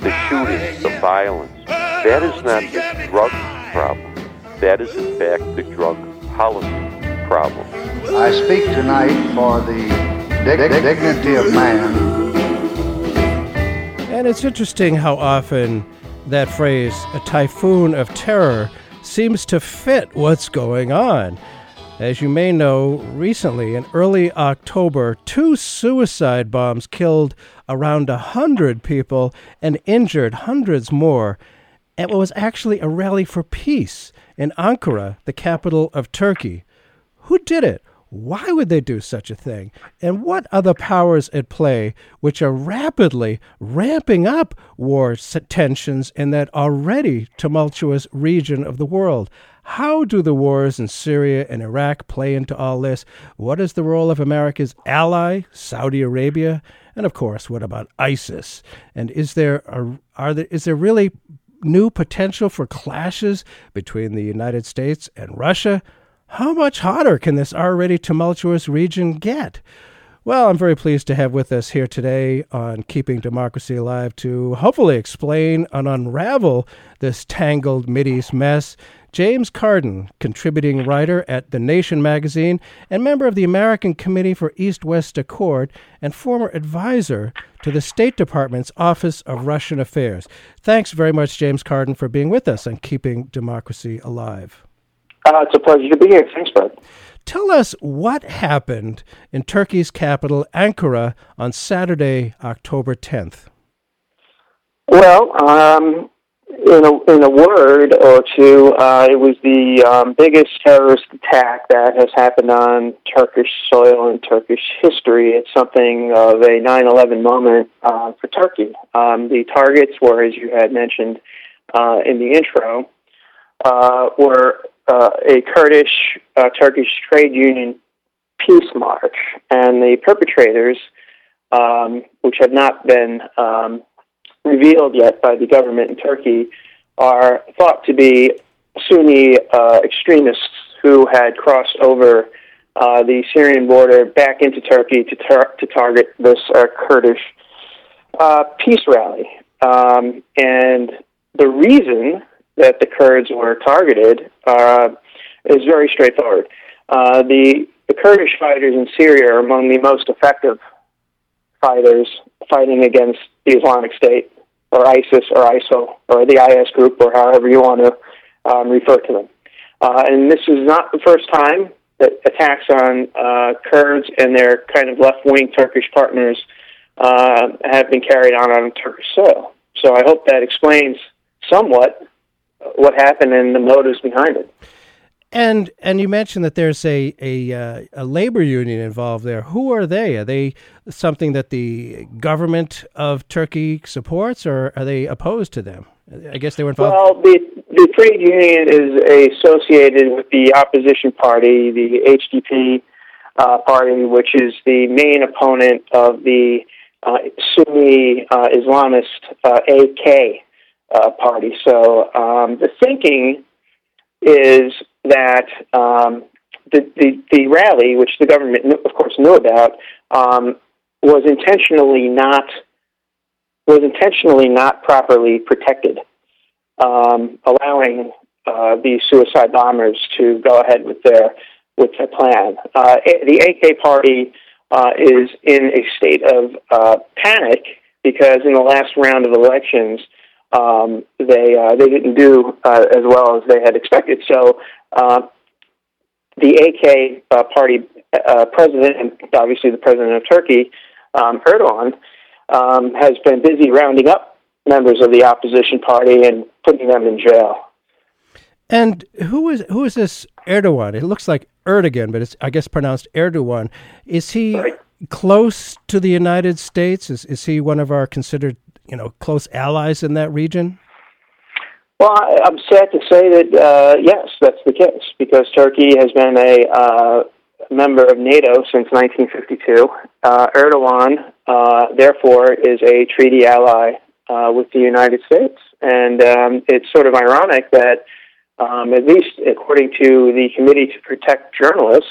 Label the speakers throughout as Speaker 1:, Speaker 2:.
Speaker 1: The shootings, the violence, that is not the drug problem. That is, in fact, the drug policy problem.
Speaker 2: I speak tonight for the dig- dignity of man
Speaker 3: and it's interesting how often that phrase, a typhoon of terror, seems to fit what's going on. As you may know, recently in early October, two suicide bombs killed around a hundred people and injured hundreds more. at what was actually a rally for peace in Ankara, the capital of Turkey. Who did it? Why would they do such a thing? And what the powers at play which are rapidly ramping up war tensions in that already tumultuous region of the world? How do the wars in Syria and Iraq play into all this? What is the role of America's ally, Saudi Arabia? And of course, what about ISIS? And is there a, are there is there really new potential for clashes between the United States and Russia? How much hotter can this already tumultuous region get? Well, I'm very pleased to have with us here today on Keeping Democracy Alive to hopefully explain and unravel this tangled Mideast mess. James Carden, contributing writer at The Nation magazine and member of the American Committee for East West Accord and former advisor to the State Department's Office of Russian Affairs. Thanks very much, James Carden, for being with us and Keeping Democracy Alive.
Speaker 4: Uh, it's a pleasure to be here. Thanks, Bud.
Speaker 3: Tell us what happened in Turkey's capital, Ankara, on Saturday, October 10th.
Speaker 4: Well, um, in, a, in a word or two, uh, it was the um, biggest terrorist attack that has happened on Turkish soil in Turkish history. It's something of a 9 11 moment uh, for Turkey. Um, the targets were, as you had mentioned uh, in the intro, uh, were uh, a Kurdish uh, Turkish trade union peace march, and the perpetrators, um, which have not been um, revealed yet by the government in Turkey, are thought to be Sunni uh, extremists who had crossed over uh, the Syrian border back into Turkey to, tar- to target this uh, Kurdish uh, peace rally. Um, and the reason that the Kurds were targeted uh, is very straightforward. Uh, the, the Kurdish fighters in Syria are among the most effective fighters fighting against the Islamic State or ISIS or ISIL or the IS group or however you want to um, refer to them. Uh, and this is not the first time that attacks on uh, Kurds and their kind of left-wing Turkish partners uh, have been carried on on Turkish soil. So I hope that explains somewhat what happened and the motives behind it.
Speaker 3: And and you mentioned that there's a a, uh, a labor union involved there. Who are they? Are they something that the government of Turkey supports, or are they opposed to them? I guess they were involved.
Speaker 4: Well, the the trade union is associated with the opposition party, the HDP uh, party, which is the main opponent of the uh, Sunni uh, Islamist AK uh, uh, party. So um, the thinking is that um, the, the, the rally, which the government, of course, knew about, um, was intentionally not was intentionally not properly protected, um, allowing uh, these suicide bombers to go ahead with their with their plan. Uh, the AK party uh, is in a state of uh, panic because in the last round of elections, um, they uh, they didn't do uh, as well as they had expected. So uh, the AK uh, party uh, president, and obviously the president of Turkey, um, Erdogan, um, has been busy rounding up members of the opposition party and putting them in jail.
Speaker 3: And who is who is this Erdogan? It looks like Erdogan, but it's I guess pronounced Erdogan. Is he
Speaker 4: Right.
Speaker 3: close to the United States? Is is he one of our considered you know close allies in that region?
Speaker 4: Well, I'm sad to say that uh, yes, that's the case because Turkey has been a uh, member of NATO since 1952. Uh, Erdogan, uh, therefore, is a treaty ally uh, with the United States, and um, it's sort of ironic that, um, at least according to the Committee to Protect Journalists,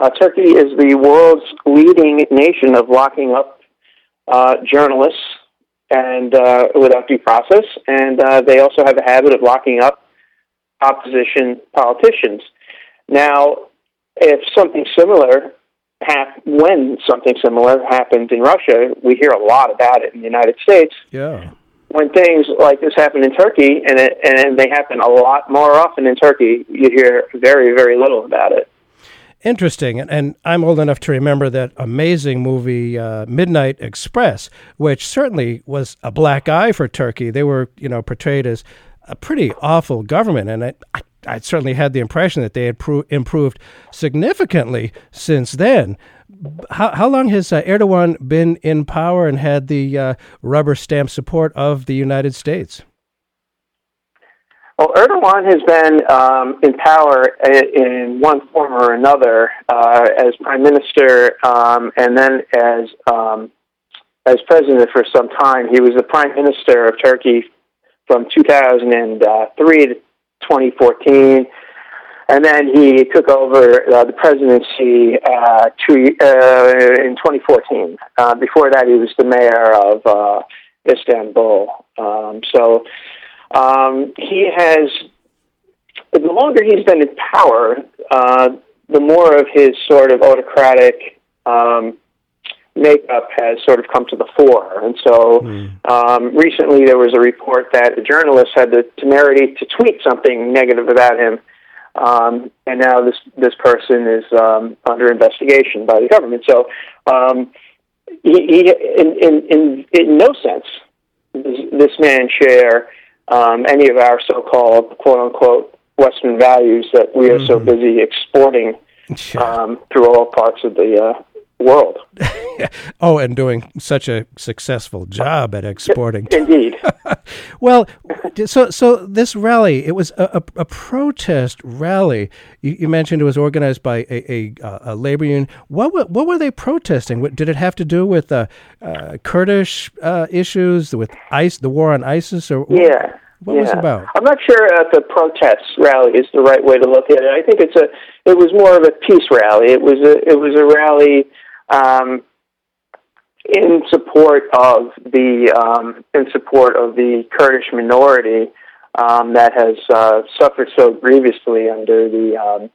Speaker 4: uh, Turkey is the world's leading nation of locking up journalists and uh, without due process, and uh, they also have a habit of locking up opposition politicians. Now, if something similar hap- when something similar happens in Russia, we hear a lot about it in the United States.
Speaker 3: Yeah.
Speaker 4: When things like this happen in Turkey, and it, and they happen a lot more often in Turkey, you hear very very little about it.
Speaker 3: Interesting, and, and I'm old enough to remember that amazing movie uh, Midnight Express, which certainly was a black eye for Turkey. They were, you know, portrayed as a pretty awful government, and I, I, I certainly had the impression that they had pro- improved significantly since then. How, how long has uh, Erdogan been in power and had the uh, rubber stamp support of the United States?
Speaker 4: Well, Erdogan has been um, in power in one form or another uh, as prime minister, um, and then as um, as president for some time. He was the prime minister of Turkey from 2003 to 2014, and then he took over uh, the presidency uh, two, uh, in 2014. Uh, before that, he was the mayor of uh, Istanbul. Um, so. Um, he has, the longer he's been in power, uh, the more of his sort of autocratic um, makeup has sort of come to the fore. And so um, recently there was a report that a journalist had the temerity to tweet something negative about him. Um, and now this this person is um, under investigation by the government. So um, he, he in, in, in, in no sense does this man share um, any of our so-called quote-unquote Western values that we are so busy exporting um, through all parts of the uh, world.
Speaker 3: Oh, and doing such a successful job at exporting.
Speaker 4: Indeed.
Speaker 3: Well, so so this rally, it was a, a, a protest rally. You, you mentioned it was organized by a, a, uh, a labor union. What were, what were they protesting? What, did it have to do with uh, uh, Kurdish uh, issues, with ICE, the war on ISIS, or what,
Speaker 4: Yeah.
Speaker 3: what was it about?
Speaker 4: I'm not sure if the protest rally is the right way to look at it. I think it's a. It was more of a peace rally. It was a. It was a rally um, in support of the um, in support of the Kurdish minority um, that has uh, suffered so grievously under the um,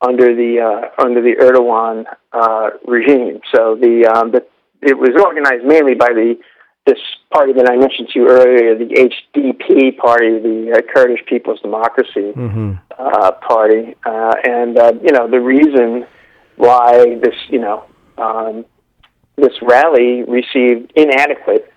Speaker 4: under the uh, under the Erdogan uh, regime. So the, um, the it was organized mainly by the this party that I mentioned to you earlier, the HDP party, the uh, Kurdish People's Democracy
Speaker 3: Mm-hmm.
Speaker 4: uh, Party, uh, and uh, you know the reason why this you know um, this rally received inadequate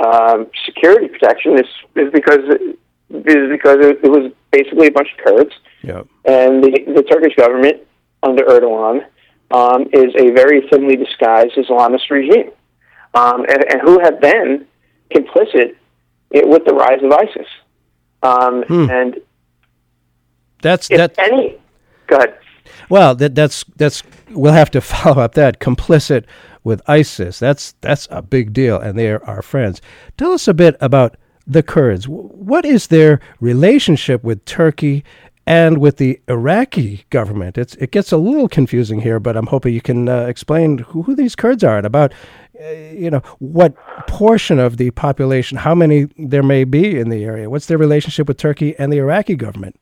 Speaker 4: um, security protection is is because it, is because it, it was basically a bunch of Kurds,
Speaker 3: Yeah.
Speaker 4: and the, the Turkish government under Erdogan um, is a very thinly disguised Islamist regime, um, and, and who have been complicit with the rise of ISIS. Um,
Speaker 3: Hmm.
Speaker 4: And
Speaker 3: That's
Speaker 4: if
Speaker 3: that.
Speaker 4: any, go ahead.
Speaker 3: Well, that that's that's we'll have to follow up that complicit with ISIS. That's that's a big deal, and they are our friends. Tell us a bit about the Kurds. What is their relationship with Turkey and with the Iraqi government? It's it gets a little confusing here, but I'm hoping you can uh, explain who, who these Kurds are and about uh, you know what portion of the population, how many there may be in the area. What's their relationship with Turkey and the Iraqi government?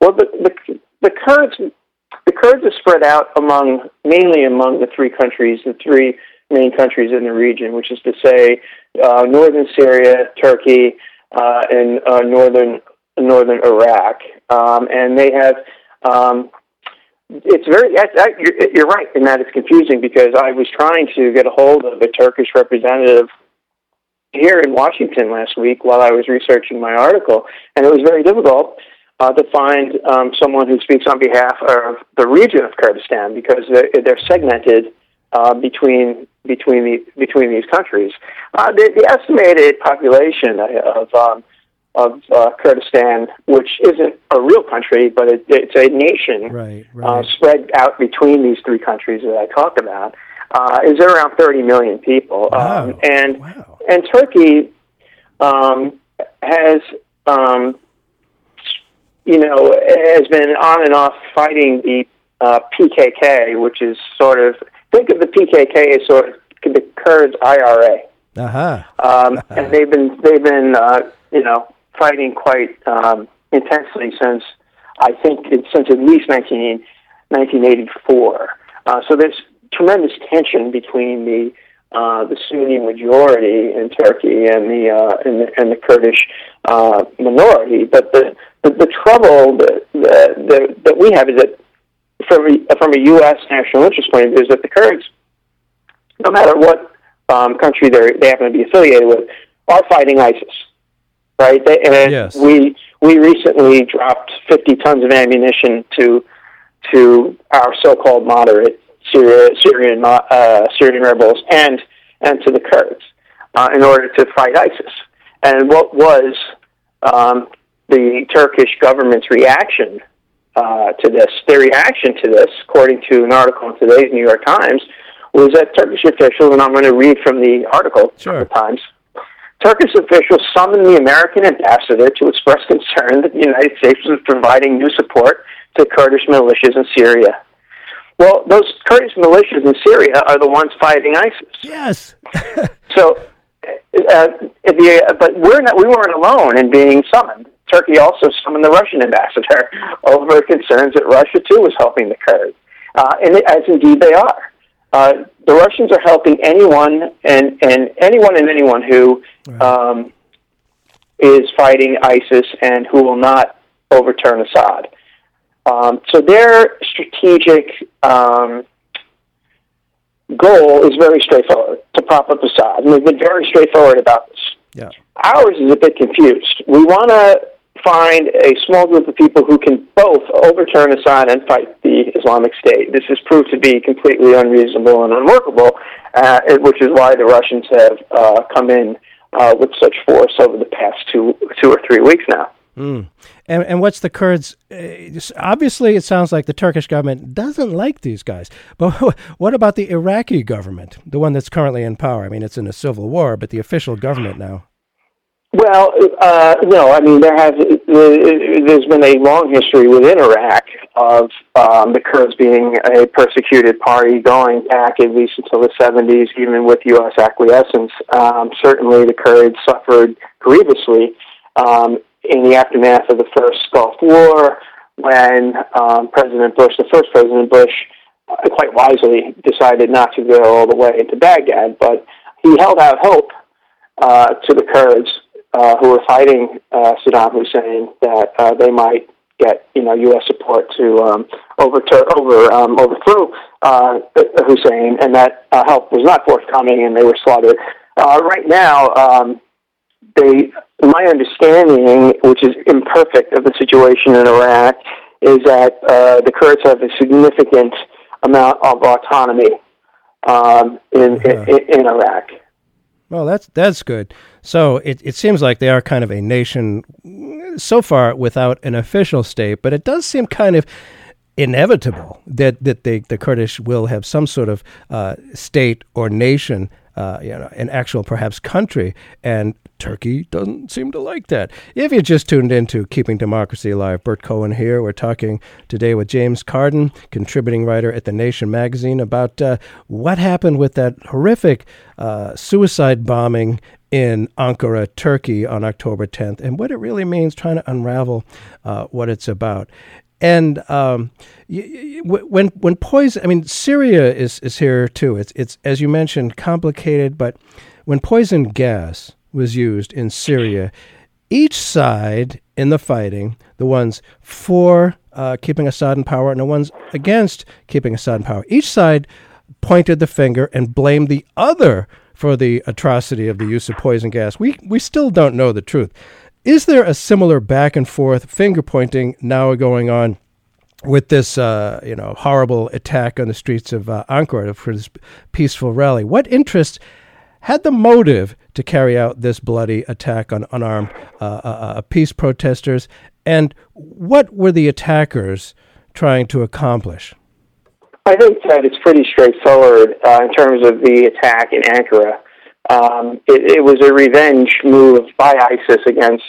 Speaker 4: Well, the, the the Kurds the Kurds are spread out among mainly among the three countries, the three main countries in the region, which is to say, uh, northern Syria, Turkey, uh, and uh, northern northern Iraq, um, and they have um, it's very. You're, you're right in that it's confusing because I was trying to get a hold of a Turkish representative here in Washington last week while I was researching my article, and it was very difficult uh, to find um, someone who speaks on behalf of the region of Kurdistan because they're, they're segmented uh, between between the between these countries. Uh, the, the estimated population of um, of uh, Kurdistan, which isn't a real country, but it, it's a nation
Speaker 3: right,
Speaker 4: uh, spread out between these three countries that I talked about, uh, is around 30 million people.
Speaker 3: Wow.
Speaker 4: Um, and
Speaker 3: Wow.
Speaker 4: and Turkey um, has, um, you know, has been on and off fighting the uh, PKK, which is sort of think of the PKK as sort of the Kurds' IRA
Speaker 3: Aha.
Speaker 4: um, and they've been they've been uh, you know fighting quite um, intensely since I think it's since at least 19, 1984. Uh, so there's tremendous tension between the uh, the Sunni majority in Turkey and the uh, and the, and the Kurdish uh, minority. But the the, the trouble that, that that we have is that from a, from a U.S. national interest point of view is that the Kurds, no matter what um, country they they happen to be affiliated with, are fighting ISIS, right? They, and
Speaker 3: Yes.
Speaker 4: we we recently dropped 50 tons of ammunition to to our so-called moderate Syria, Syrian uh, Syrian rebels and and to the Kurds uh, in order to fight ISIS. And what was um, the Turkish government's reaction uh, to this? Their reaction to this, according to an article in today's New York Times, was that Turkish officials, and I'm going to read from the article
Speaker 3: Sure.
Speaker 4: the Times. Turkish officials summoned the American ambassador to express concern that the United States was providing new support to Kurdish militias in Syria. Well, those Kurdish militias in Syria are the ones fighting ISIS.
Speaker 3: Yes.
Speaker 4: So, uh, the, but we're not, we weren't alone in being summoned. Turkey also summoned the Russian ambassador over concerns that Russia too was helping the Kurds, uh, and as indeed they are. Uh, the Russians are helping anyone and, and anyone and anyone who um, is fighting ISIS and who will not overturn Assad. Um, so their strategic um, goal is very straightforward to prop up Assad, and they've been very straightforward about this.
Speaker 3: Yeah.
Speaker 4: Ours is a bit confused. We want to find a small group of people who can both overturn Assad and fight the Islamic State. This has proved to be completely unreasonable and unworkable, uh, which is why the Russians have uh, come in uh, with such force over the past two, two or three weeks now.
Speaker 3: Mm. And and what's the Kurds? Uh, obviously, it sounds like the Turkish government doesn't like these guys. But what about the Iraqi government, the one that's currently in power? I mean, it's in a civil war, but the official government now.
Speaker 4: Well, uh, no, I mean there has there's been a long history within Iraq of um, the Kurds being a persecuted party going back at least until the 70s, even with U.S. acquiescence. Um, certainly, the Kurds suffered grievously um, in the aftermath of the first Gulf War, when um, President Bush, the first President Bush, uh, quite wisely decided not to go all the way into Baghdad, but he held out hope uh, to the Kurds uh, who were fighting uh, Saddam Hussein that uh, they might get you know U.S. support to um, overtur- over um, overthrow uh, Hussein, and that uh, help was not forthcoming, and they were slaughtered. Uh, right now, um, they my understanding, which is imperfect of the situation in Iraq, is that uh, the Kurds have a significant amount of autonomy um, in,
Speaker 3: Yeah.
Speaker 4: in in Iraq.
Speaker 3: Well, that's that's good. So it, it seems like they are kind of a nation so far without an official state, but it does seem kind of inevitable that that they, the Kurdish will have some sort of uh, state or nation, uh, you know, an actual perhaps country, and Turkey doesn't seem to like that. If you just tuned into Keeping Democracy Alive, Bert Cohen here. We're talking today with James Carden, contributing writer at The Nation magazine, about uh, what happened with that horrific uh, suicide bombing in Ankara, Turkey on October 10th, and what it really means, trying to unravel uh, what it's about. And um, y- y- when when poison, I mean, Syria is, is here too. It's it's as you mentioned, complicated. But when poison gas was used in Syria, each side in the fighting, the ones for uh, keeping Assad in power and the ones against keeping Assad in power. Each side pointed the finger and blamed the other for the atrocity of the use of poison gas. We, we still don't know the truth. Is there a similar back and forth finger pointing now going on with this, uh, you know, horrible attack on the streets of uh, Ankara for this peaceful rally? What interest had the motive to carry out this bloody attack on unarmed uh, uh, uh, peace protesters, and what were the attackers trying to accomplish?
Speaker 4: I think that it's pretty straightforward uh, in terms of the attack in Ankara. Um, it, it, was a revenge move by ISIS against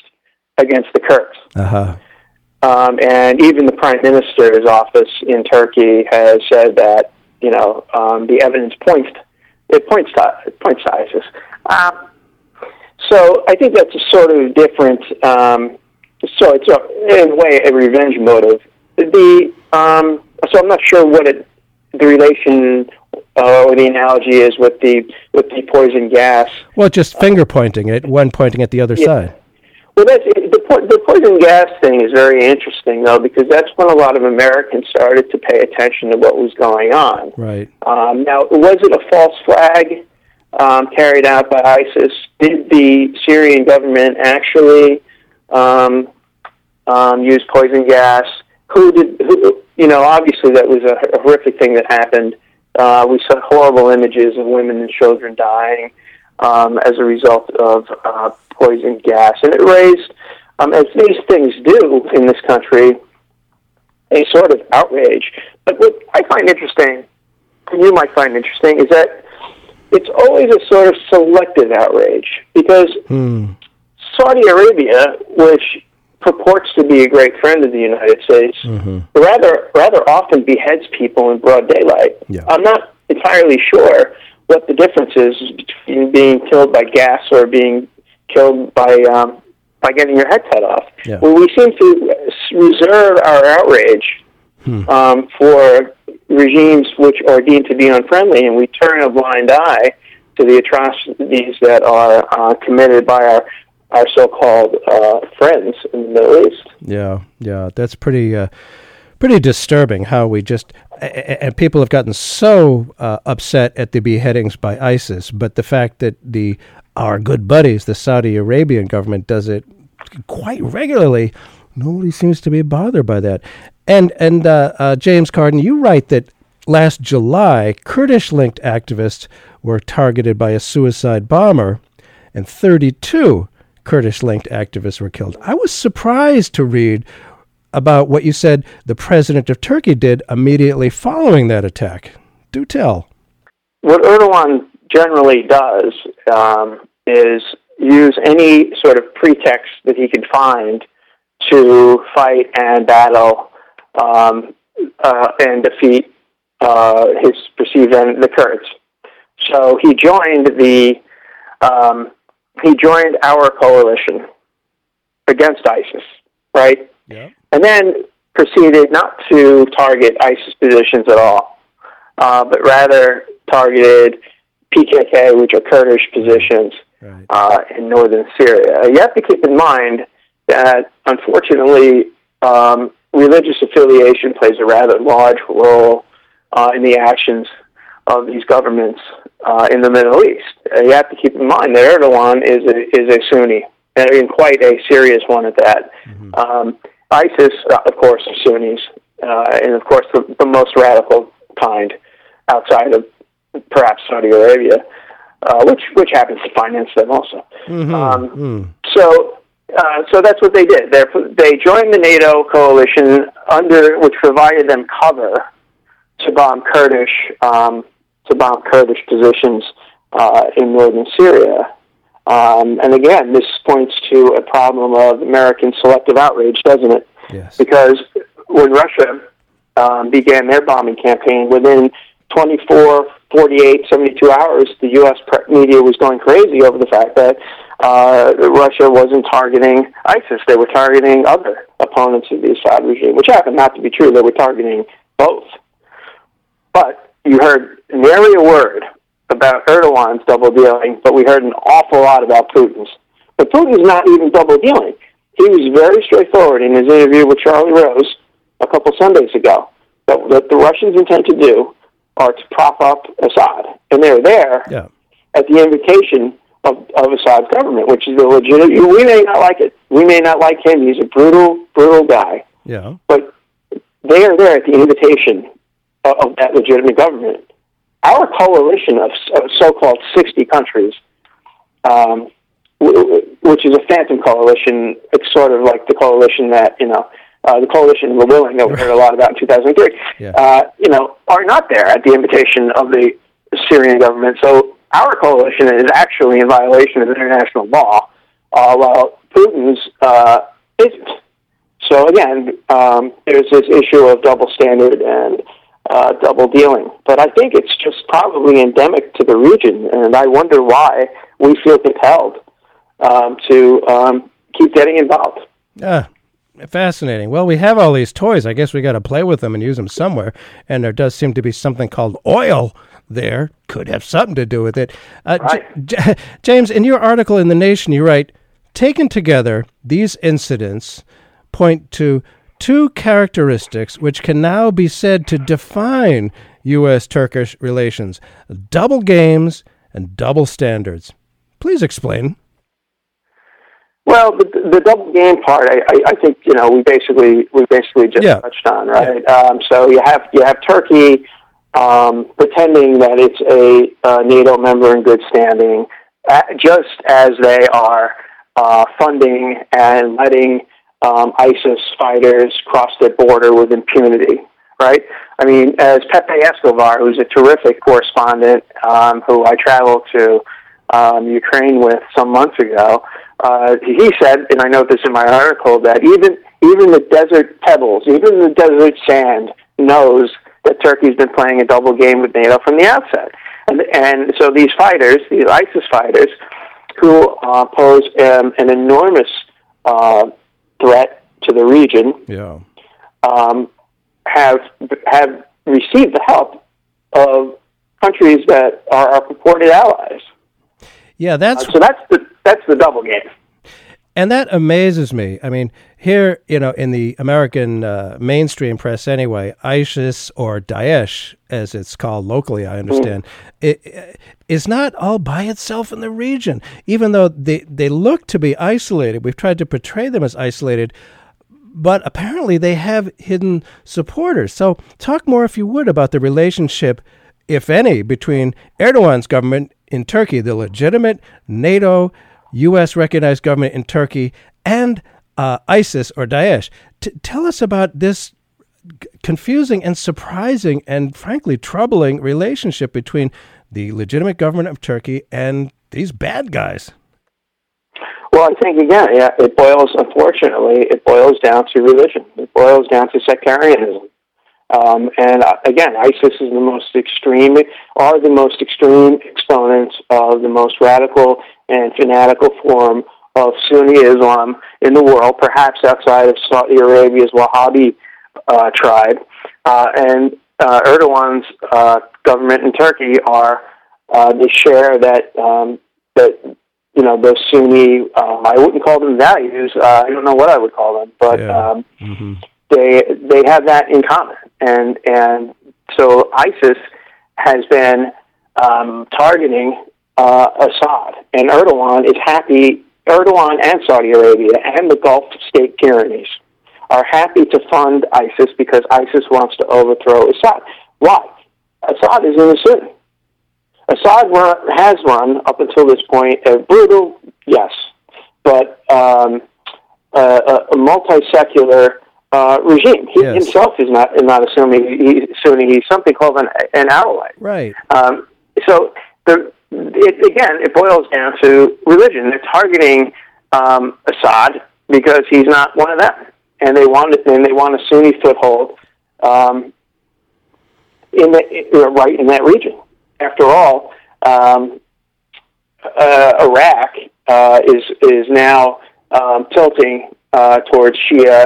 Speaker 4: against the Kurds.
Speaker 3: Uh-huh.
Speaker 4: Um, and even the prime minister's office in Turkey has said that you know um, the evidence points it points to it points to ISIS. Um, so I think that's a sort of different. Um, so it's a, in a way a revenge motive. The um, so I'm not sure what it the relation uh, or the analogy is with the with the poison gas.
Speaker 3: Well, just finger pointing at one pointing at the other
Speaker 4: yeah.
Speaker 3: side.
Speaker 4: Well, that's the the poison gas thing is very interesting though because that's when a lot of Americans started to pay attention to what was going on.
Speaker 3: Right.
Speaker 4: Um, now, was it a false flag um, carried out by ISIS? Did the Syrian government actually um, um use poison gas? Who did? Who, you know, obviously that was a horrific thing that happened. Uh, we saw horrible images of women and children dying um, as a result of uh, poison gas, and it raised, um, as these things do in this country, a sort of outrage. But what I find interesting, and you might find interesting, is that it's always a sort of selective outrage because
Speaker 3: hmm.
Speaker 4: Saudi Arabia, which purports to be a great friend of the United States,
Speaker 3: mm-hmm.
Speaker 4: rather rather often beheads people in broad daylight.
Speaker 3: Yeah.
Speaker 4: I'm not entirely sure what the difference is between being killed by gas or being killed by um, by getting your head cut off.
Speaker 3: Yeah.
Speaker 4: Well, we seem to reserve our outrage
Speaker 3: Hmm.
Speaker 4: um, for regimes which are deemed to be unfriendly, and we turn a blind eye to the atrocities that are uh, committed by our our so-called uh, friends in the Middle East.
Speaker 3: Yeah, yeah, that's pretty, uh, pretty disturbing. How we just and people have gotten so uh, upset at the beheadings by ISIS, but the fact that the our good buddies, the Saudi Arabian government, does it quite regularly. Nobody seems to be bothered by that. And and uh, uh, James Carden, you write that last July, Kurdish-linked activists were targeted by a suicide bomber, and 32 Kurdish linked activists were killed. I was surprised to read about what you said the president of Turkey did immediately following that attack. Do tell.
Speaker 4: What Erdogan generally does um, is use any sort of pretext that he can find to fight and battle um, uh, and defeat uh, his perceived the Kurds. So he joined the um, he joined our coalition against ISIS, right?
Speaker 3: Yeah.
Speaker 4: And then proceeded not to target ISIS positions at all, uh, but rather targeted PKK, which are Kurdish positions
Speaker 3: right.
Speaker 4: uh, in northern Syria. You have to keep in mind that, unfortunately, um, religious affiliation plays a rather large role uh, in the actions of these governments uh, in the Middle East. Uh, you have to keep in mind that Erdogan is a, is a Sunni, and quite a serious one at that.
Speaker 3: Mm-hmm.
Speaker 4: Um, ISIS, uh, of course, are Sunnis, uh, and of course the, the most radical kind outside of perhaps Saudi Arabia, uh, which which happens to finance them also.
Speaker 3: Mm-hmm.
Speaker 4: Um,
Speaker 3: Mm.
Speaker 4: so. Uh, so that's what they did. They're, they joined the NATO coalition under which provided them cover to bomb Kurdish um, to bomb Kurdish positions uh, in northern Syria. Um, and again, this points to a problem of American selective outrage, doesn't it?
Speaker 3: Yes.
Speaker 4: Because when Russia um, began their bombing campaign, within 24, 48, 72 hours, the U.S. media was going crazy over the fact that uh, Russia wasn't targeting ISIS. They were targeting other opponents of the Assad regime, which happened not to be true. They were targeting both. But you heard nary a word about Erdogan's double dealing, but we heard an awful lot about Putin's. But Putin's not even double dealing. he was very straightforward in his interview with Charlie Rose a couple Sundays ago. That what the Russians intend to do are to prop up Assad, and they're there
Speaker 3: Yeah.
Speaker 4: at the invitation of, of Assad's government, which is the legitimate. We may not like it. We may not like him. He's a brutal, brutal guy.
Speaker 3: Yeah.
Speaker 4: But they are there at the invitation of, that legitimate government. Our coalition of, so-called 60 countries, um, which is a phantom coalition, it's sort of like the coalition that, you know, uh, the coalition of the willing that we heard a lot about in 2003,
Speaker 3: Yeah.
Speaker 4: uh, you know, are not there at the invitation of the Syrian government. So our coalition is actually in violation of international law, uh, while Putin's uh, isn't. So again, um, there's this issue of double standard and uh, double dealing. But I think it's just probably endemic to the region, and I wonder why we feel compelled um, to um, keep getting involved.
Speaker 3: Ah, fascinating. Well, we have all these toys. I guess we got to play with them and use them somewhere. And there does seem to be something called oil there. Could have something to do with it. Uh, J- J- James, in your article in The Nation, you write Taken together, these incidents point to two characteristics which can now be said to define U.S. Turkish relations double games and double standards. Please explain.
Speaker 4: Well, the, the double game part, I, I, I think you know we basically we basically just
Speaker 3: Yeah.
Speaker 4: touched on, right? Um, so you have you have Turkey um, pretending that it's a uh, NATO member in good standing, uh, just as they are uh, funding and letting um, ISIS fighters cross their border with impunity, right? I mean, as Pepe Escobar, who's a terrific correspondent um, who I traveled to um, Ukraine with some months ago, uh, he said, and I note this in my article, that even even the desert pebbles, even the desert sand, knows that Turkey's been playing a double game with NATO from the outset. And, and so these fighters, these ISIS fighters, who uh, pose um, an enormous uh, threat to the region,
Speaker 3: Yeah.
Speaker 4: um, have have received the help of countries that are our purported allies.
Speaker 3: Yeah, that's
Speaker 4: So that's the that's the double game.
Speaker 3: And that amazes me. I mean, here, you know, in the American uh, mainstream press anyway, ISIS or Daesh, as it's called locally, I understand, it, it is not all by itself in the region. Even though they, they look to be isolated, we've tried to portray them as isolated, but apparently they have hidden supporters. So, talk more, if you would, about the relationship, if any, between Erdogan's government in Turkey, the legitimate NATO, U.S. recognized government in Turkey, and uh, ISIS or Daesh. T- tell us about this confusing and surprising and frankly troubling relationship between the legitimate government of Turkey and these bad guys.
Speaker 4: Well, I think again, yeah, it boils. Unfortunately, it boils down to religion. It boils down to sectarianism. Um, and uh, again, ISIS is the most extreme, are the most extreme exponents of the most radical and fanatical form of Sunni Islam in the world, perhaps outside of Saudi Arabia's Wahhabi uh, tribe. Uh, and uh, Erdogan's uh, government in Turkey are uh, they share that um, that you know those Sunni. Um, I wouldn't call them values. Uh, I don't know what I would call them, but
Speaker 3: Yeah.
Speaker 4: um,
Speaker 3: Mm-hmm.
Speaker 4: they they have that in common, and and so ISIS has been um, targeting uh, Assad, and Erdogan is happy. Erdogan and Saudi Arabia and the Gulf state tyrannies are happy to fund ISIS because ISIS wants to overthrow Assad. Why? Assad is innocent. Assad run, has run up until this point a brutal, yes, but um, uh, a, a multi-secular uh, regime. He
Speaker 3: Yes.
Speaker 4: himself is not is not a Sunni. He, Sunni. He's something called an, an Alawite.
Speaker 3: Right.
Speaker 4: Um, so the it, again, it boils down to religion. They're targeting um, Assad because he's not one of them, and they want and they want a Sunni foothold um, in the right in that region. After all, um, uh, Iraq uh, is is now um, tilting uh, towards Shia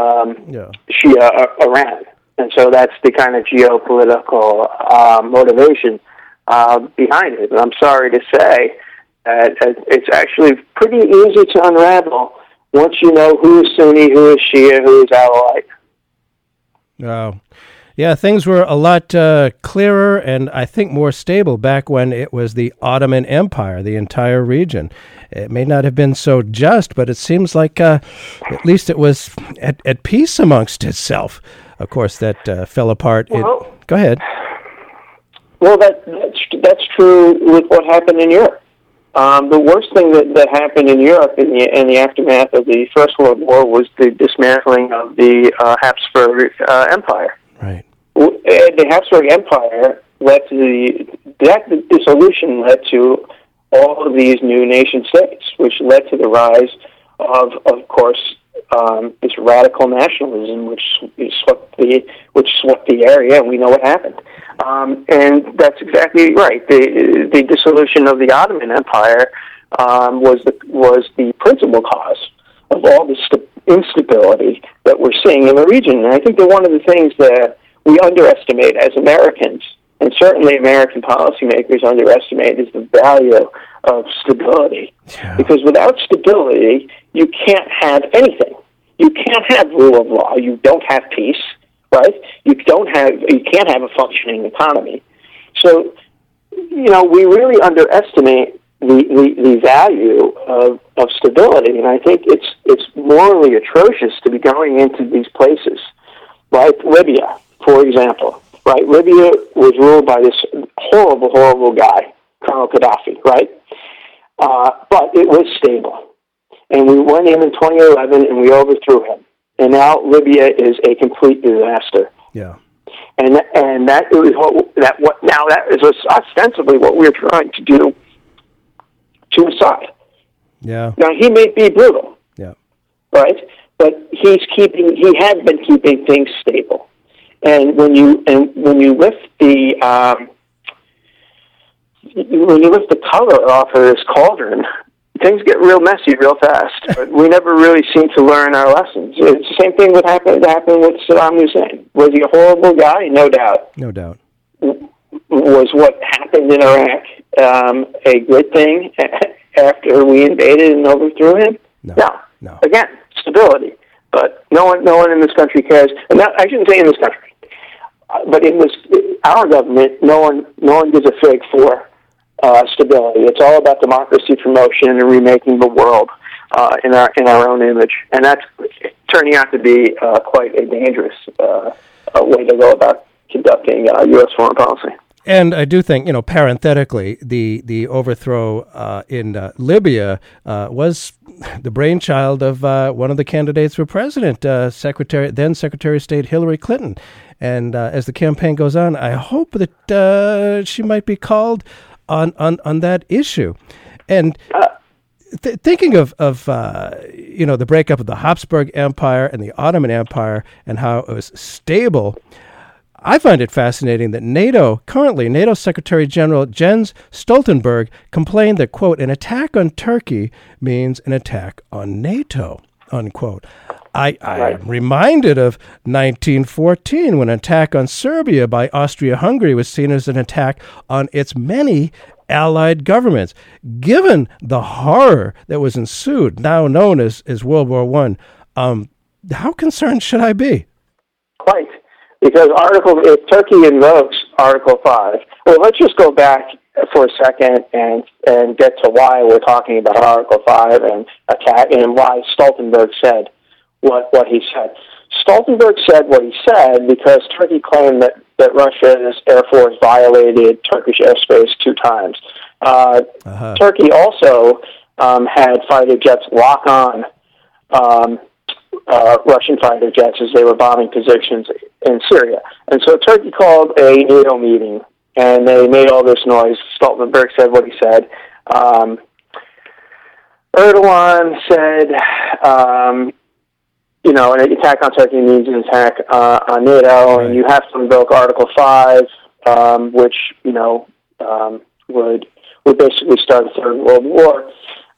Speaker 4: um,
Speaker 3: Yeah.
Speaker 4: Shia uh, Iran, and so that's the kind of geopolitical uh, motivation uh, behind it. And I'm sorry to say that it's actually pretty easy to unravel once you know who is Sunni, who is Shia, who is Alawite.
Speaker 3: Wow. Yeah, things were a lot uh, clearer and I think more stable back when it was the Ottoman Empire, the entire region. It may not have been so just, but it seems like uh, at least it was at, at peace amongst itself. Of course, that uh, fell apart.
Speaker 4: Well,
Speaker 3: it, go ahead.
Speaker 4: Well, that, that's, that's true with what happened in Europe. Um, the worst thing that, that happened in Europe in the, in the aftermath of the First World War was the dismantling of the uh, Habsburg uh, Empire.
Speaker 3: Right.
Speaker 4: The Habsburg Empire led to the that dissolution led to all of these new nation states, which led to the rise of, of course, um, this radical nationalism, which swept the which swept the area, and we know what happened. Um, and that's exactly right. The the dissolution of the Ottoman Empire um, was the was the principal cause of all the st- instability that we're seeing in the region. And I think that one of the things that we underestimate as Americans, and certainly American policymakers underestimate, is the value of stability.
Speaker 3: Yeah.
Speaker 4: Because without stability, you can't have anything. You can't have rule of law. You don't have peace, right? You don't have. You can't have a functioning economy. So, you know, we really underestimate the, the, the value of, of stability, and I think it's it's morally atrocious to be going into these places, like Libya, for example. Right, Libya was ruled by this horrible, horrible guy, Colonel Gaddafi. Right, uh, but it was stable. And we went in in 2011 and we overthrew him. And now Libya is a complete disaster.
Speaker 3: Yeah.
Speaker 4: And and that is what that what now that is ostensibly what we're trying to do to Assad.
Speaker 3: Yeah.
Speaker 4: Now he may be brutal,
Speaker 3: Yeah.
Speaker 4: right? But he's keeping he has been keeping things stable. And when you and when you lift the um, when you lift the cover off of this cauldron, things get real messy real fast. But we never really seem to learn our lessons. It's the same thing that happened that happened with Saddam Hussein. Was he a horrible guy? No doubt.
Speaker 3: No doubt.
Speaker 4: Was what happened in Iraq um, a good thing after we invaded and overthrew him?
Speaker 3: No.
Speaker 4: No.
Speaker 3: No.
Speaker 4: Again, stability. But no one, no one in this country cares. And that, I shouldn't say in this country, but in this our government, no one, no one gives a fig for uh, stability. It's all about democracy promotion and remaking the world uh, in our in our own image, and that's turning out to be uh, quite a dangerous uh, uh, way to go about conducting uh, U.S. foreign policy.
Speaker 3: And I do think, you know, parenthetically, the the overthrow uh, in uh, Libya uh, was the brainchild of uh, one of the candidates for president, uh, Secretary then Secretary of State Hillary Clinton. And uh, as the campaign goes on, I hope that uh, she might be called on on, on that issue. And th- thinking of of uh, you know the breakup of the Habsburg Empire and the Ottoman Empire and how it was stable. I find it fascinating that NATO, currently NATO Secretary General Jens Stoltenberg, complained that, quote, an attack on Turkey means an attack on NATO, unquote. I, I am reminded of 1914 when an attack on Serbia by Austria Hungary was seen as an attack on its many allied governments. Given the horror that was ensued, now known as, as World War One, um, how concerned should I be?
Speaker 4: Quite. Because Article, if Turkey invokes Article 5, well, let's just go back for a second and, and get to why we're talking about Article 5 and attack and why Stoltenberg said what, what he said. Stoltenberg said what he said because Turkey claimed that, that Russia's Air Force violated Turkish airspace two times. Uh,
Speaker 3: Uh-huh.
Speaker 4: Turkey also um, had fighter jets lock on um, uh, Russian fighter jets as they were bombing positions in Syria. And so Turkey called a NATO meeting, and they made all this noise. Stoltenberg said what he said. Um, Erdogan said, um, you know, an attack on Turkey means an attack uh, on NATO, and you have to invoke Article 5, um, which, you know, um, would, would basically start a Third World War.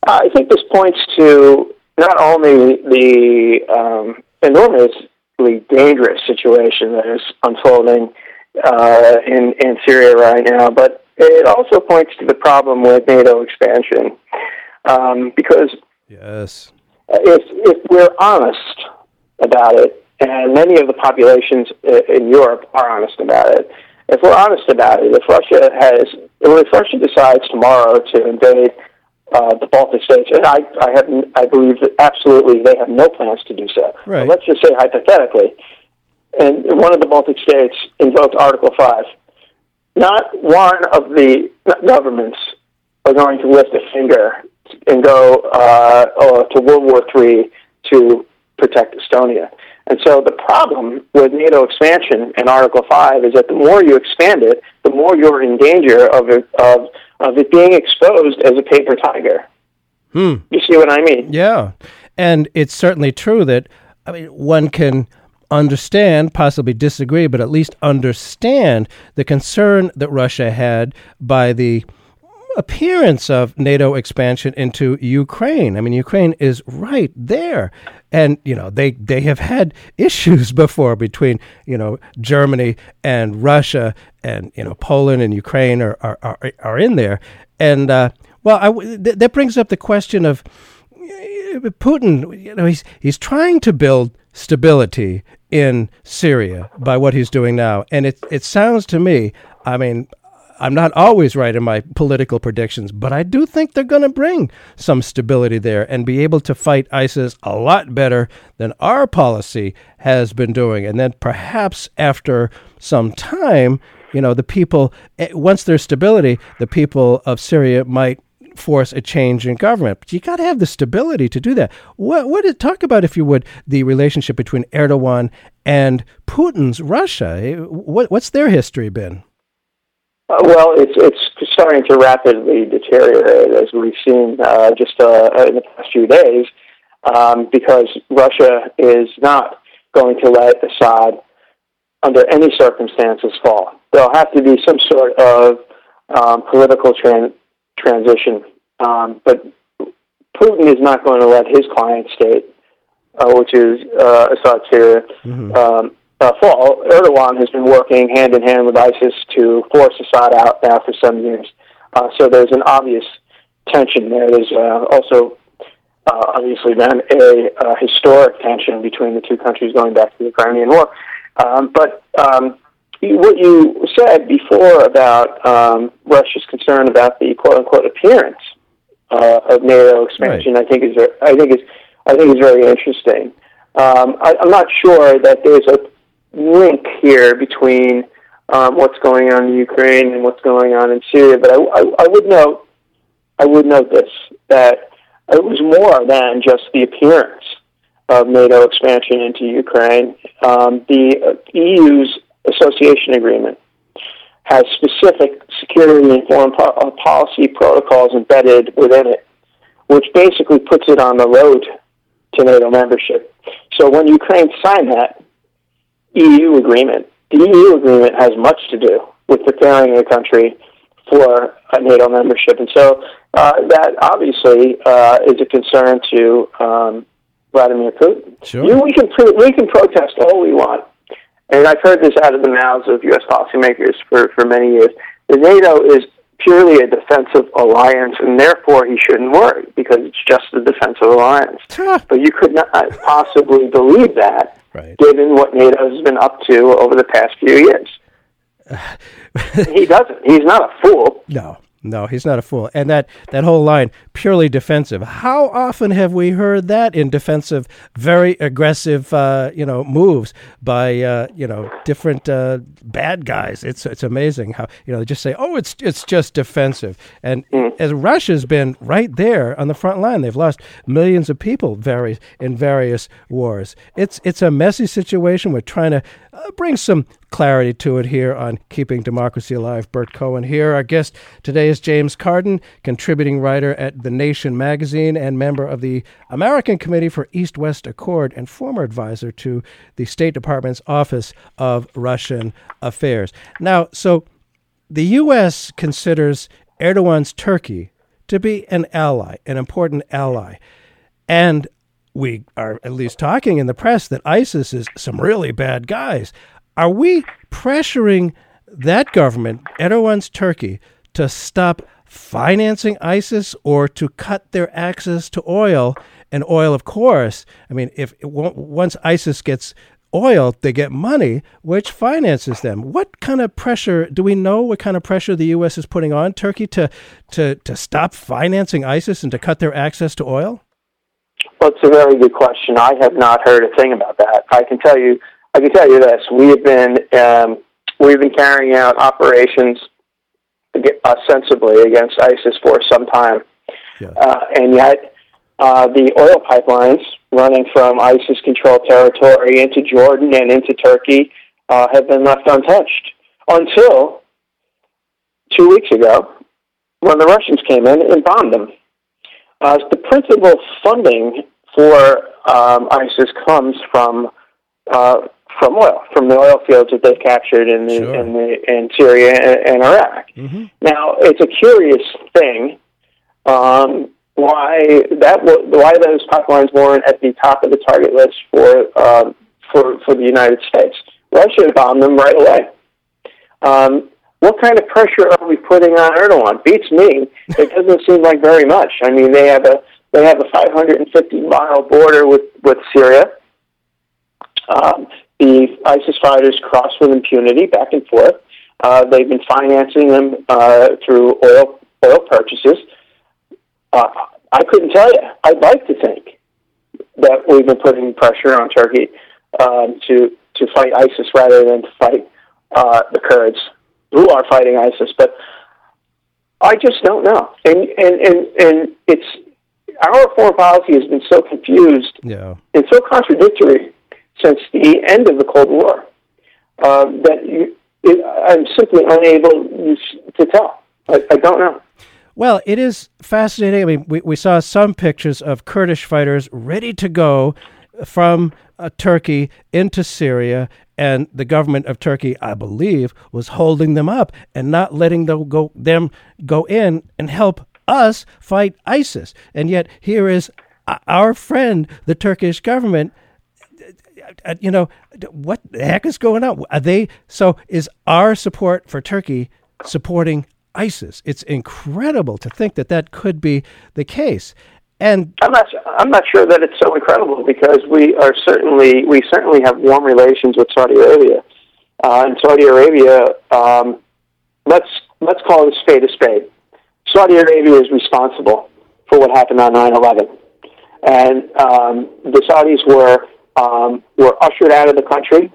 Speaker 4: Uh, I think this points to not only the um, enormously dangerous situation that is unfolding uh, in in Syria right now, but it also points to the problem with NATO expansion, um, because
Speaker 3: Yes.
Speaker 4: if if we're honest about it, and many of the populations in Europe are honest about it, if we're honest about it, if Russia has, if Russia decides tomorrow to invade uh, the Baltic states, and I, I have, I believe that absolutely they have no plans to do so.
Speaker 3: Right.
Speaker 4: But let's just say hypothetically, and one of the Baltic states invoked Article Five. Not one of the governments are going to lift a finger and go uh, to World War III to protect Estonia. And so the problem with NATO expansion in Article 5 is that the more you expand it, the more you're in danger of it, of, of it being exposed as a paper tiger.
Speaker 3: Hmm.
Speaker 4: You see what I mean?
Speaker 3: Yeah. And it's certainly true that, I mean, one can understand, possibly disagree, but at least understand the concern that Russia had by the appearance of NATO expansion into Ukraine. I mean, Ukraine is right there. And, you know, they, they have had issues before between, you know, Germany and Russia and, you know, Poland and Ukraine are, are, are, are in there. And, uh, well, I th- that brings up the question of Putin, you know, he's he's trying to build stability in Syria by what he's doing now, and it it sounds to me, I mean, I'm not always right in my political predictions, but I do think they're going to bring some stability there and be able to fight ISIS a lot better than our policy has been doing, and then perhaps after some time, you know, the people eh, once there's stability, the people of Syria might force a change in government. But you got to have the stability to do that. What what did talk about if you would the relationship between Erdogan and Putin's Russia? Eh, What what's their history been?
Speaker 4: Uh, well, it's it's starting to rapidly deteriorate, as we've seen uh, just uh, in the past few days, um, because Russia is not going to let Assad, under any circumstances, fall. There'll have to be some sort of um, political tran- transition, um, but Putin is not going to let his client state, uh, which is uh, Assad Syria, um, uh, fall. Erdogan has been working hand in hand with ISIS to force Assad out now for some years. Uh, so there's an obvious tension there. There's uh, also uh, obviously been a uh, historic tension between the two countries going back to the Crimean War. Um, but um, what you said before about um, Russia's concern about the quote unquote appearance uh, of NATO expansion, I think is I think is I think is very interesting. Um, I, I'm not sure that there's a link here between um, what's going on in Ukraine and what's going on in Syria, but I, I, I would note I would note this that it was more than just the appearance of NATO expansion into Ukraine. Um, the uh, EU's association agreement has specific security and foreign po- uh, policy protocols embedded within it, which basically puts it on the road to NATO membership. So when Ukraine signed that EU agreement, the EU agreement has much to do with preparing a country for a NATO membership, and so uh, that obviously uh, is a concern to um, Vladimir Putin.
Speaker 3: Sure.
Speaker 4: You know, we can we can protest all we want, and I've heard this out of the mouths of U.S. policymakers for for many years. The NATO is purely a defensive alliance, and therefore he shouldn't worry because it's just a defensive alliance. but you could not possibly believe that, given what NATO has been up to over the past few years. he doesn't. He's not a fool.
Speaker 3: No, no, he's not a fool. And that, that whole line, purely defensive. How often have we heard that in defensive, very aggressive, uh, you know, moves by, uh, you know, different uh, bad guys? It's it's amazing how you know they just say, oh, it's it's just defensive. And as Russia's been right there on the front line, they've lost millions of people very in various wars. It's it's a messy situation. We're trying to uh, bring some clarity to it here on Keeping Democracy Alive. Bert Cohen here. Our guest today is James Carden, contributing writer at The Nation magazine and member of the American Committee for East West Accord and former advisor to the State Department's Office of Russian Affairs. Now, so the U.S. considers Erdogan's Turkey to be an ally, an important ally. And we are at least talking in the press that ISIS is some really bad guys. Are we pressuring that government, Erdogan's Turkey, to stop financing ISIS or to cut their access to oil. And oil, of course, I mean, if once ISIS gets oil, they get money, which finances them. What kind of pressure do we know? What kind of pressure the U.S. is putting on Turkey to to to stop financing ISIS and to cut their access to oil?
Speaker 4: Well, it's a very good question. I have not heard a thing about that. I can tell you, I can tell you this: we have been um, we've been carrying out operations ostensibly against ISIS for some time, yeah. uh, and yet uh, the oil pipelines running from ISIS-controlled territory into Jordan and into Turkey uh, have been left untouched until two weeks ago, when the Russians came in and bombed them. Uh, the principal funding for um, ISIS comes from uh, from oil, from the oil fields that they've captured in the, sure. in, the, in Syria and, and Iraq. Mm-hmm. Now, it's a curious thing um, why that why those pipelines weren't at the top of the target list for um, for for the United States. Russia bombed them right away. Um, what kind of pressure are we putting on Erdogan? Beats me. It doesn't seem like very much. I mean, they have a they have a 550 mile border with with Syria. Um, the ISIS fighters cross with impunity back and forth. Uh, they've been financing them uh, through oil oil purchases. Uh, I couldn't tell you. I'd like to think that we've been putting pressure on Turkey um, to to fight ISIS rather than to fight uh, the Kurds who are fighting ISIS. But I just don't know. And and and, and it's our foreign policy has been so confused
Speaker 3: yeah.
Speaker 4: and so contradictory since the end of the Cold War uh, that you, it, I'm simply unable to tell. I, I don't know.
Speaker 3: Well, it is fascinating. I mean, we, we saw some pictures of Kurdish fighters ready to go from uh, Turkey into Syria, and the government of Turkey, I believe, was holding them up and not letting them go, them go in and help us fight ISIS. And yet, here is our friend, the Turkish government, uh, you know, what the heck is going on? Are they so? Is our support for Turkey supporting ISIS? It's incredible to think that that could be the case. And
Speaker 4: I'm not. I'm not sure that it's so incredible because we are certainly we certainly have warm relations with Saudi Arabia. Uh, and Saudi Arabia, um, let's let's call it a spade a spade. Saudi Arabia is responsible for what happened on 9/11, and um, the Saudis were um, were ushered out of the country.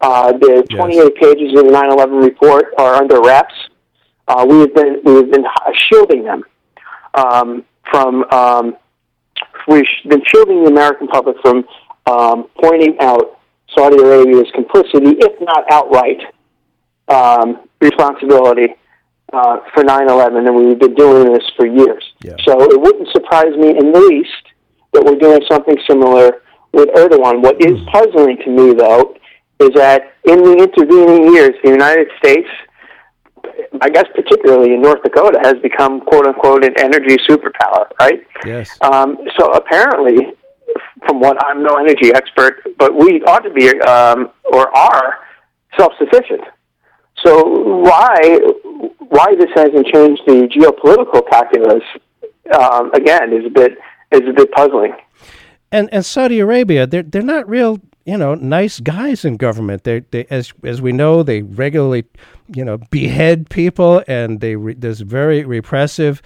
Speaker 4: Uh, the 28 yes. pages of the 9/11 report are under wraps. Uh, we have been we have been shielding them um, from. Um, we've been shielding the American public from um, pointing out Saudi Arabia's complicity, if not outright um, responsibility uh, for 9/11, and we've been doing this for years. Yeah. So it wouldn't surprise me in the least that we're doing something similar with Erdogan. What is hmm. puzzling to me, though, is that in the intervening years, the United States, I guess particularly in North Dakota, has become quote unquote an energy superpower, right?
Speaker 3: Yes.
Speaker 4: Um, so apparently, from what I'm no energy expert, but we ought to be um, or are self sufficient. So why why this hasn't changed the geopolitical calculus um, again is a bit is a bit puzzling
Speaker 3: and and Saudi Arabia, they're they're not real, you know, nice guys in government. They they as as we know, they regularly, you know, behead people, and they re, there's very repressive.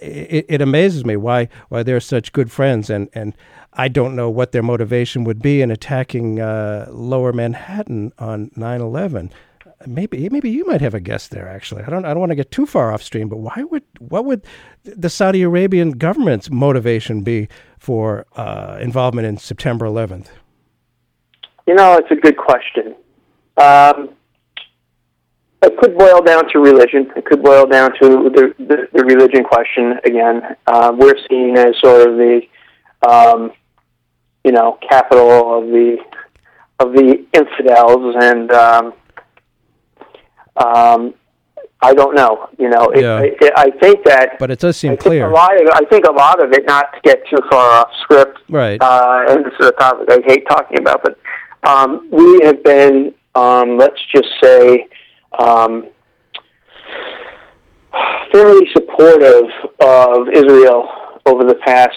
Speaker 3: It, it amazes me why why they're such good friends, and and I don't know what their motivation would be in attacking uh, Lower Manhattan on 9/11 maybe maybe you might have a guess there actually i don't i don't want to get too far off stream but why would what would the saudi arabian government's motivation be for uh, involvement in September 11th?
Speaker 4: You know, it's a good question. Um, it could boil down to religion. It could boil down to the, the, the religion question again. Uh, we're seen as sort of the, um, you know, capital of the of the infidels, and um, um, I don't know. You know, it, yeah. it, I think that.
Speaker 3: But it does seem
Speaker 4: I
Speaker 3: clear.
Speaker 4: A lot of, I think a lot of it, not to get too far off script.
Speaker 3: Right.
Speaker 4: Uh, and this is a topic I hate talking about, but um, we have been, um, let's just say, um, fairly supportive of Israel over the past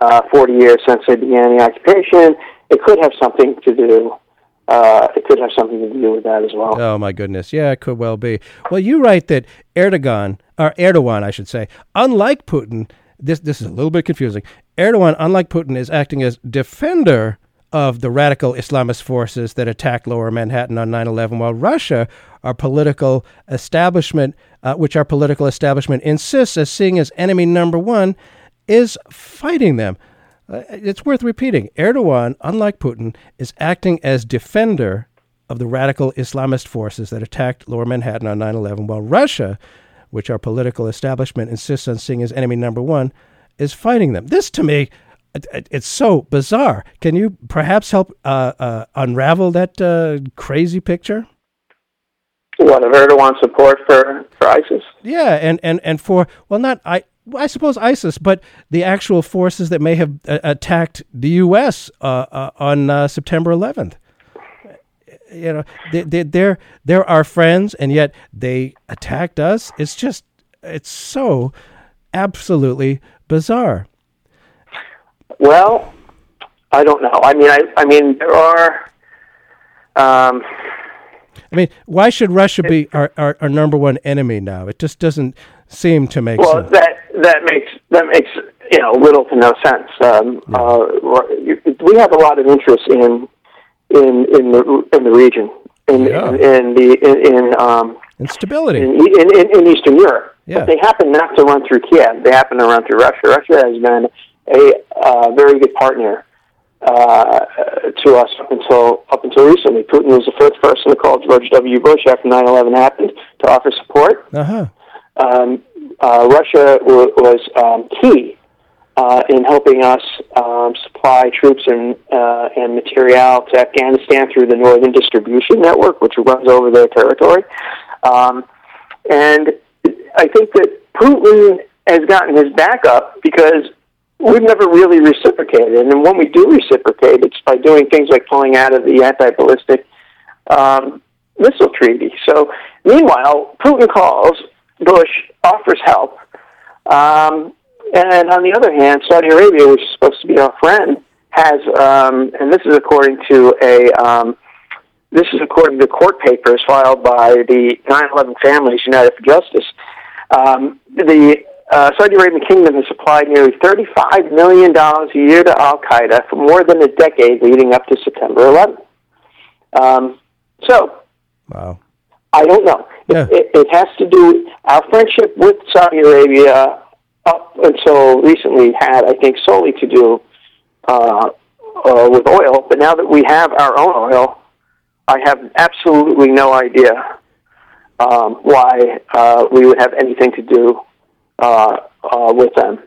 Speaker 4: uh, 40 years since they began the occupation. It could have something to do. Uh, it could have something to do with that as well.
Speaker 3: Oh my goodness, yeah, it could well be. Well, you write that Erdogan, or Erdogan, I should say, unlike Putin, this this is a little bit confusing. Erdogan, unlike Putin, is acting as defender of the radical Islamist forces that attacked lower Manhattan on 9 11, while Russia, our political establishment, uh, which our political establishment insists as seeing as enemy number one, is fighting them. Uh, it's worth repeating. Erdogan, unlike Putin, is acting as defender of the radical Islamist forces that attacked lower Manhattan on 9 11, while Russia, which our political establishment insists on seeing as enemy number one, is fighting them. This, to me, it's so bizarre. Can you perhaps help uh, uh, unravel that uh, crazy picture?
Speaker 4: What of Erdogan's support for, for ISIS?
Speaker 3: Yeah, and, and, and for well, not I I suppose ISIS, but the actual forces that may have uh, attacked the U.S. Uh, uh, on September 11th. You know, they, they, they're they're our friends, and yet they attacked us. It's just it's so absolutely bizarre.
Speaker 4: Well, I don't know. I mean, I, I mean, there are. Um,
Speaker 3: I mean, why should Russia be our, our, our, number one enemy now? It just doesn't seem to make
Speaker 4: well,
Speaker 3: sense.
Speaker 4: That makes that makes you know little to no sense. Um, yeah. uh, we have a lot of interest in in in the in the region, in yeah. in, in, the in, in um,
Speaker 3: instability
Speaker 4: in, in, in Eastern Europe. Yeah. But they happen not to run through Kiev. They happen to run through Russia. Russia has been a uh, very good partner uh, to us up until up until recently. Putin was the first person to call George W. Bush after 9/11 happened to offer support.
Speaker 3: Uh-huh.
Speaker 4: Um, uh, Russia w- was um, key uh, in helping us um, supply troops and uh, and material to Afghanistan through the Northern Distribution Network, which runs over their territory. Um, and I think that Putin has gotten his back up because we've never really reciprocated. And when we do reciprocate, it's by doing things like pulling out of the anti-ballistic um, missile treaty. So, meanwhile, Putin calls, Bush offers help, um, and on the other hand, Saudi Arabia, which is supposed to be our friend, has, um, and this is according to a um, this is according to court papers filed by the 9/11 Families United for Justice. Um, the uh, Saudi Arabian Kingdom has supplied nearly $35 million a year to Al Qaeda for more than a decade leading up to September 11. Um, so,
Speaker 3: wow.
Speaker 4: I don't know. Yeah. It, it, has to do, our friendship with Saudi Arabia up until recently had, I think, solely to do uh, uh, with oil. But now that we have our own oil, I have absolutely no idea um, why uh, we would have anything to do uh, uh, with them.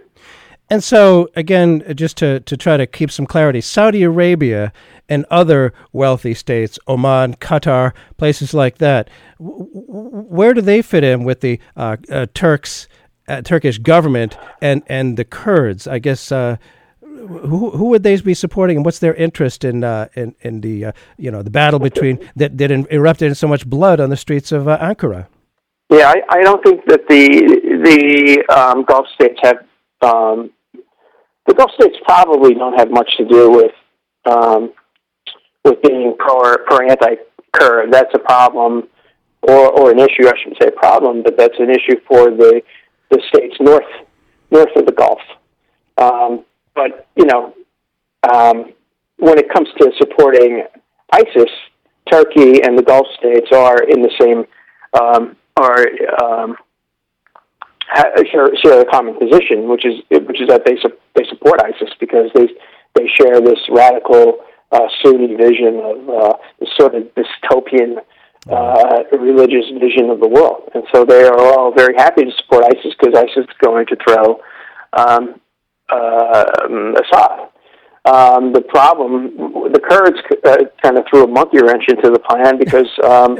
Speaker 3: And so, again, just to, to try to keep some clarity, Saudi Arabia and other wealthy states, Oman, Qatar, places like that, where do they fit in with the uh, uh, Turks, uh, Turkish government and, and the Kurds? I guess uh, who, who would they be supporting, and what's their interest in uh, in, in the you know the battle between that that erupted in so much blood on the streets of Ankara?
Speaker 4: Yeah, I, I don't think that the the um, Gulf states have um, the Gulf states probably don't have much to do with um, with being pro or, pro anti Kurd. That's a problem, or or an issue. I shouldn't say problem, but that's an issue for the the states north north of the Gulf. Um, but you know, um, when it comes to supporting ISIS, Turkey and the Gulf states are in the same um, are um, share, share a common position, which is which is that they su- they support ISIS because they they share this radical uh, Sunni vision of uh, this sort of dystopian uh, religious vision of the world, and so they are all very happy to support ISIS because ISIS is going to throw um, uh, Assad. Um, the problem, the Kurds uh, kind of threw a monkey wrench into the plan because um,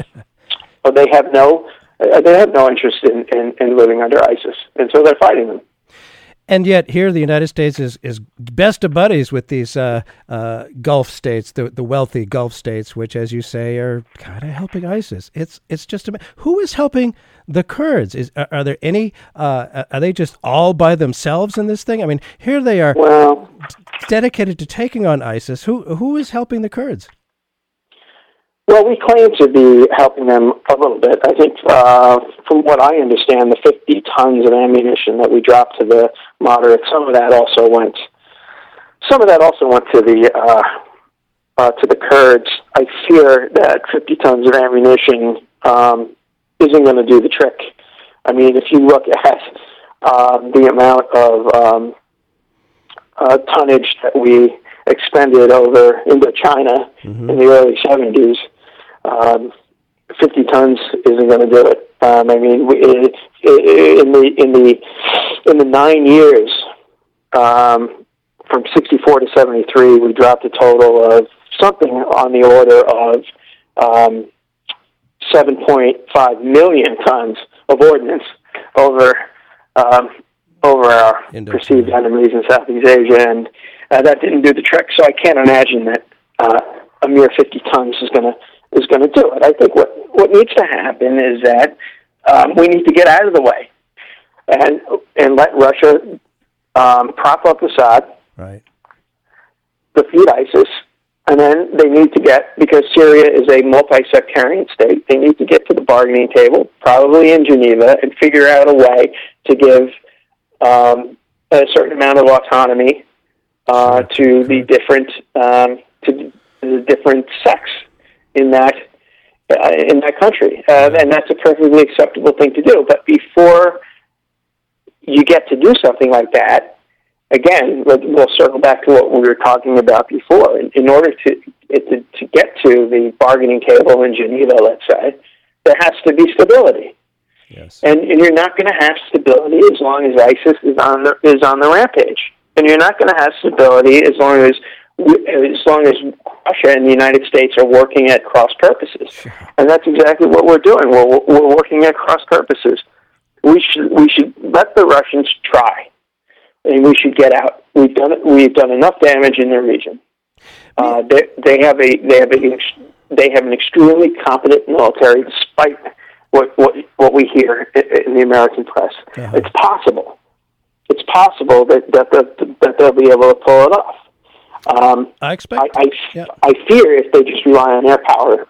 Speaker 4: they have no uh, they have no interest in, in, in living under ISIS, and so they're fighting them.
Speaker 3: And yet, here the United States is, is best of buddies with these uh, uh, Gulf states, the, the wealthy Gulf states, which, as you say, are kind of helping ISIS. It's it's just a, who is helping the Kurds? Is are, are there any? Uh, are they just all by themselves in this thing? I mean, here they are,
Speaker 4: well,
Speaker 3: dedicated to taking on ISIS. Who who is helping the Kurds?
Speaker 4: Well, we claim to be helping them a little bit. I think, uh, from what I understand, the 50 tons of ammunition that we dropped to the moderates, some of that also went. Some of that also went to the uh, uh, to the Kurds. I fear that 50 tons of ammunition um, isn't going to do the trick. I mean, if you look at um, the amount of um, uh, tonnage that we expended over Indochina mm-hmm. in the early 70s, um, 50 tons isn't going to do it. Um, I mean, we, it, it, in the in the in the nine years um, from 64 to 73, we dropped a total of something on the order of um, 7.5 million tons of ordnance over um, over our perceived enemies in Southeast Asia, and uh, that didn't do the trick. So I can't imagine that uh, a mere 50 tons is going to is going to do it. I think what what needs to happen is that um, we need to get out of the way and and let Russia um, prop up Assad,
Speaker 3: right.
Speaker 4: defeat ISIS, and then they need to get because Syria is a multi-sectarian state. They need to get to the bargaining table, probably in Geneva, and figure out a way to give um, a certain amount of autonomy uh, to the different um, to the different sects in that uh, in that country, uh, and that's a perfectly acceptable thing to do. But before you get to do something like that, again, we'll circle back to what we were talking about before. In, in order to, to to get to the bargaining table in Geneva, let's say, there has to be stability.
Speaker 3: Yes.
Speaker 4: And, and you're not going to have stability as long as ISIS is on the is on the rampage, and you're not going to have stability as long as as long as Russia and the United States are working at cross purposes, and that's exactly what we're doing. We're we're working at cross purposes. We should we should let the Russians try, and we should get out. We've done we've done enough damage in the region. Uh, they they have a they have a they have an extremely competent military, despite what what what we hear in the American press.
Speaker 3: Uh-huh.
Speaker 4: It's possible. It's possible that that, that that they'll be able to pull it off. Um,
Speaker 3: I expect.
Speaker 4: I, I, yeah. I fear if they just rely on air power,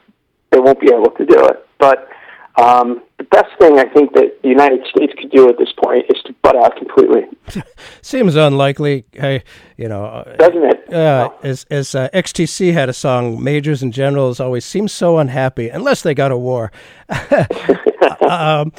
Speaker 4: they won't be able to do it. But um, the best thing I think that the United States could do at this point is to butt out completely.
Speaker 3: Seems unlikely. Hey, you know,
Speaker 4: uh, doesn't it?
Speaker 3: Uh, as as uh, XTC had a song, "Majors and Generals always seem so unhappy unless they got a war." um,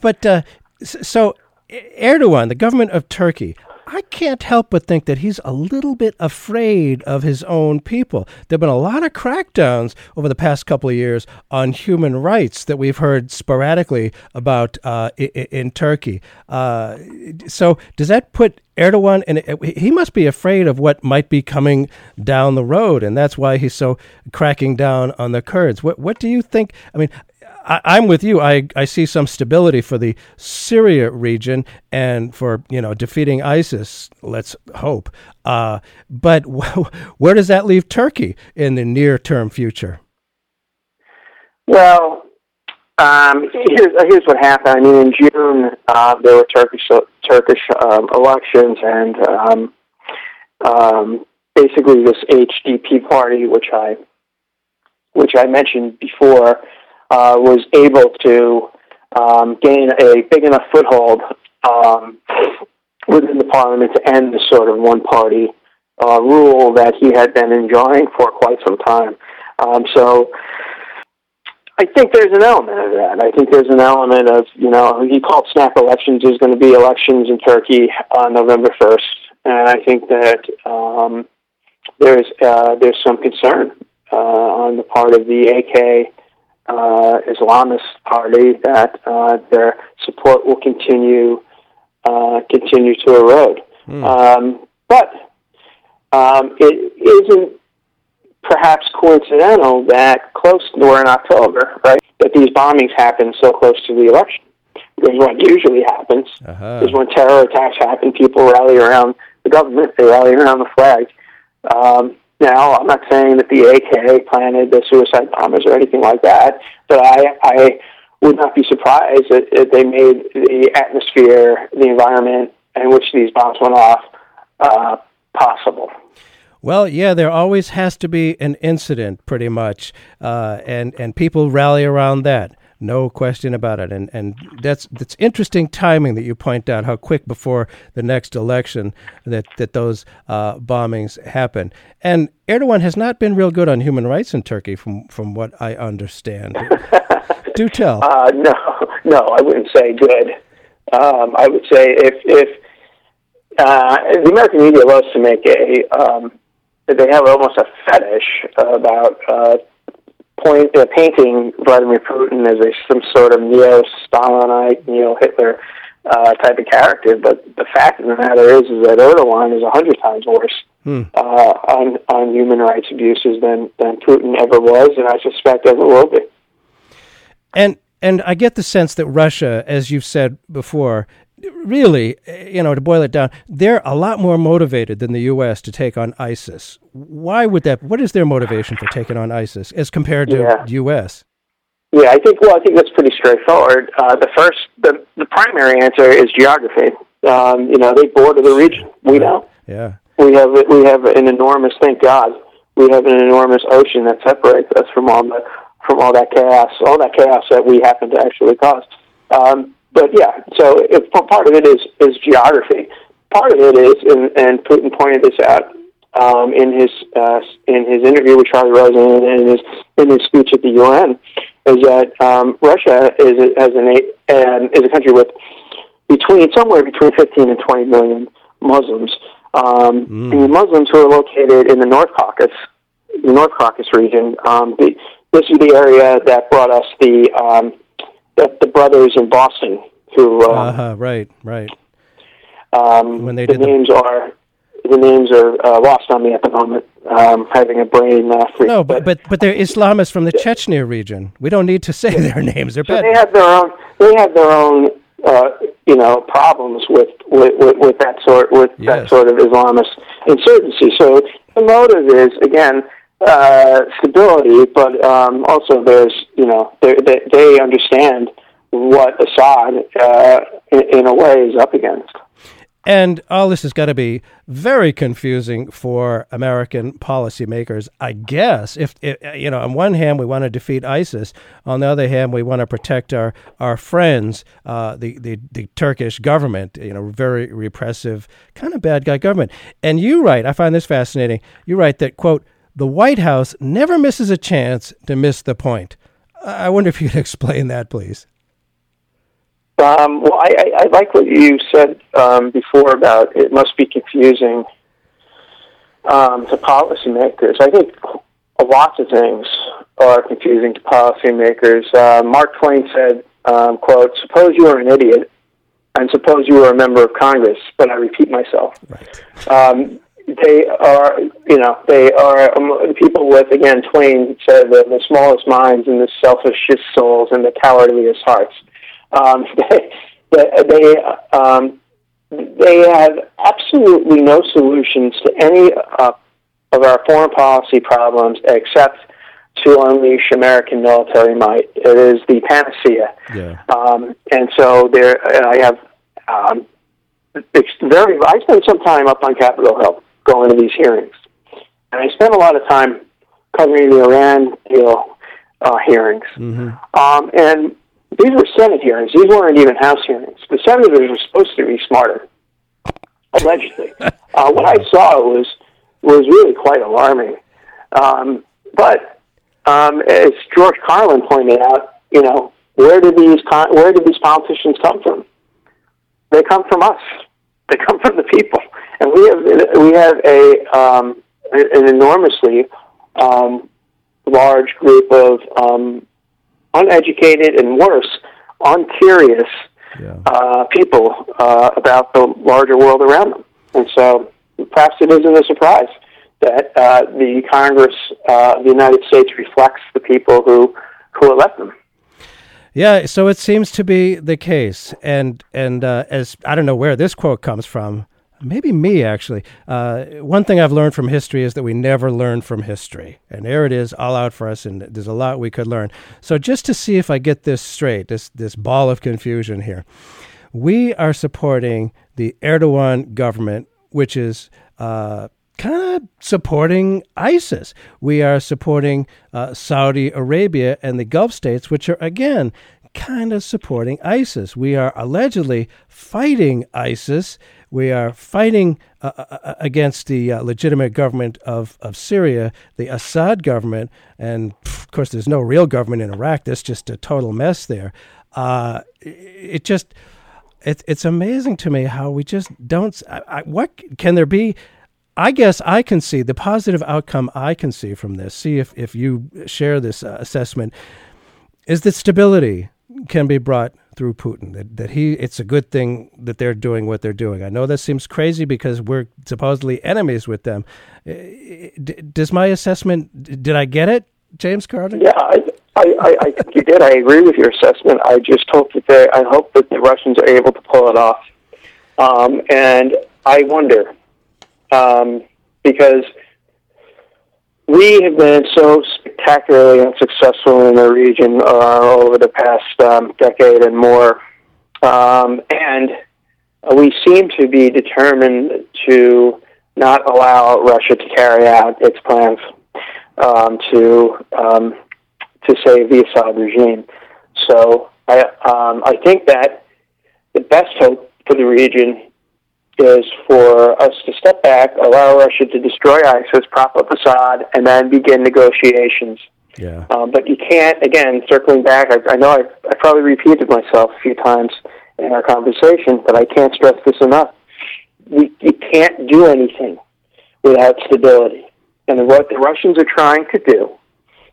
Speaker 3: but uh, so Erdogan, the government of Turkey, I can't help but think that he's a little bit afraid of his own people. There have been a lot of crackdowns over the past couple of years on human rights that we've heard sporadically about uh, in, in, Turkey. Uh, so, does that put Erdogan, and he must be afraid of what might be coming down the road, and that's why he's so cracking down on the Kurds. What what do you think? I mean, I, am with you. I, I see some stability for the Syria region and for you know defeating ISIS. Let's hope. Uh, but where does that leave Turkey in the near term future?
Speaker 4: Well, um, here's here's what happened. I mean, in June uh, there were Turkish Turkish um, elections, and um, um basically this HDP party, which I which I mentioned before uh, was able to um, gain a big enough foothold um, within the parliament to end the sort of one party uh, rule that he had been enjoying for quite some time. Um, so I think there's an element of that. I think there's an element of, you know, he called snap elections. There's going to be elections in Turkey on November 1st. And I think that um, there's, uh, there's some concern uh, on the part of the AK uh, Islamist party that uh, their support will continue uh, continue to erode. Mm. Um, but um, it isn't perhaps coincidental that close to we're in October, right? That these bombings happen so close to the election. Because what usually happens
Speaker 3: Uh-huh.
Speaker 4: is when terror attacks happen, people rally around the government, they rally around the flag. Um, now, I'm not saying that the AK planted the suicide bombers or anything like that, but I, I would not be surprised that, that they made the atmosphere, the environment in which these bombs went off, uh, possible.
Speaker 3: Well, yeah, there always has to be an incident, pretty much, uh, and and people rally around that. No question about it, and and that's that's interesting timing that you point out how quick before the next election that that those uh, bombings happen. And Erdogan has not been real good on human rights in Turkey, from from what I understand. Do tell.
Speaker 4: Uh, no, no, I wouldn't say good. Um, I would say if if uh, the American media loves to make a um, they have almost a fetish about uh, point uh, painting Vladimir Putin as a some sort of neo Stalinite, neo Hitler uh, type of character. But the fact of the matter is, is that Erdogan is a hundred times worse
Speaker 3: Hmm.
Speaker 4: uh, on on human rights abuses than than Putin ever was, and I suspect ever will be.
Speaker 3: And and I get the sense that Russia, as you've said before, really, you know, to boil it down, they're a lot more motivated than the U.S. to take on ISIS. Why would that? What is their motivation for taking on ISIS as compared to
Speaker 4: Yeah.
Speaker 3: the U.S.?
Speaker 4: Yeah, I think. Well, I think that's pretty straightforward. Uh, the first, the the primary answer is geography. Um, you know, they border the region. We don't.
Speaker 3: Yeah.
Speaker 4: We have we have an enormous. Thank God, we have an enormous ocean that separates us from all the from all that chaos, all that chaos that we happen to actually cause. Um, but yeah, so part of it is is geography. Part of it is, and, and Putin pointed this out um, in his uh, in his interview with Charlie Rose and in his in his speech at the UN, is that um, Russia is a, has an eight, um, is a country with between somewhere between 15 and 20 million Muslims. Um, The Muslims who are located in the North Caucasus, the North Caucasus region. Um, the, this is the area that brought us the um, the, the brothers in Boston who uh,
Speaker 3: Uh-huh, right, right.
Speaker 4: um,
Speaker 3: When they
Speaker 4: the
Speaker 3: did the-
Speaker 4: names are the names are uh, lost on me at the moment. Um, having a brain uh, freak.
Speaker 3: No, but but but they're Islamists from the Chechnya region. We don't need to say their names. They're
Speaker 4: So
Speaker 3: bad.
Speaker 4: they have their own. They have their own. Uh, you know, problems with with, with, with that sort with that sort of Islamist insurgency. So the motive is again uh, stability, but um, also there's you know they they, understand what Assad uh, in, in a way is up against.
Speaker 3: And all this has got to be very confusing for American policymakers, I guess. If, if you know, on one hand, we want to defeat ISIS. On the other hand, we want to protect our our friends, uh, the, the the Turkish government. You know, very repressive, kind of bad guy government. And you write, I find this fascinating. You write that quote, the White House never misses a chance to miss the point. I wonder if you could explain that, please.
Speaker 4: Um, well, I, I, I like what you said um, before about it must be confusing um, to policymakers. I think a lots of things are confusing to policymakers. Uh, Mark Twain said, um, "quote Suppose you were an idiot, and suppose you were a member of Congress." But I repeat myself. Um, they are, you know, they are um, people with again. Twain said the, the smallest minds and the selfishest souls and the cowardliest hearts. Um, they, they, um, they have absolutely no solutions to any uh, of our foreign policy problems except to unleash American military might. It is the panacea.
Speaker 3: Yeah.
Speaker 4: Um, and so there, I have um, it's very. I spent some time up on Capitol Hill going to these hearings, and I spent a lot of time covering the Iran deal uh, hearings. Um, and these were Senate hearings. These weren't even House hearings. The senators were supposed to be smarter, allegedly. uh, what I saw was was really quite alarming. Um, but um, as George Carlin pointed out, you know, where did these where did these politicians come from? They come from us. They come from the people, and we have we have a um, an enormously um, large group of um, uneducated and worse, uncurious uh, people uh, about the larger world around them. And so perhaps it isn't a surprise that uh, the Congress uh, of the United States reflects the people who, who elect them.
Speaker 3: Yeah, so it seems to be the case, and and uh, as I don't know where this quote comes from, maybe me actually. Uh, one thing I've learned from history is that we never learn from history, and there it is, all out for us, and there's a lot we could learn. So just to see if I get this straight, this this ball of confusion here, we are supporting the Erdogan government, which is. Uh, kind of supporting ISIS. We are supporting uh, Saudi Arabia and the Gulf states, which are, again, kind of supporting ISIS. We are allegedly fighting ISIS. We are fighting uh, uh, uh against the uh, legitimate government of, of Syria, the Assad government. And of course, there's no real government in Iraq. There's just a total mess there. Uh, it just. It, it's amazing to me how we just don't. I, I, what can there be I guess I can see the positive outcome I can see from this. See if, if you share this uh, assessment is that stability can be brought through Putin. That, that he it's a good thing that they're doing what they're doing. I know that seems crazy because we're supposedly enemies with them. Uh, does my assessment did I get it, James Carden?
Speaker 4: Yeah, I, I, I think you did. I agree with your assessment. I just hope that they I hope that the Russians are able to pull it off. Um, and I wonder um, because we have been so spectacularly unsuccessful in the region uh, over the past um, decade and more. Um, and we seem to be determined to not allow Russia to carry out its plans um, to um, to save the Assad regime. So I um, I think that the best hope for the region is for us to step back, allow Russia to destroy ISIS, prop up Assad, and then begin negotiations.
Speaker 3: Yeah.
Speaker 4: Um, but you can't, again, circling back, I, I know I've, I probably repeated myself a few times in our conversation, but I can't stress this enough. We, you can't do anything without stability. And what the Russians are trying to do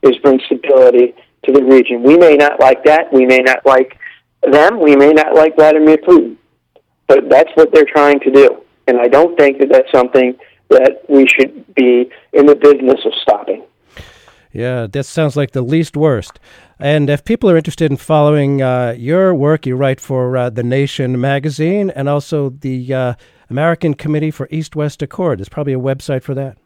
Speaker 4: is bring stability to the region. We may not like that. We may not like them. We may not like Vladimir Putin. But that's what they're trying to do. And I don't think that that's something that we should be in the business of stopping.
Speaker 3: Yeah, that sounds like the least worst. And if people are interested in following uh, your work, you write for uh, The Nation magazine and also the uh, American Committee for East West Accord. There's probably a website for that.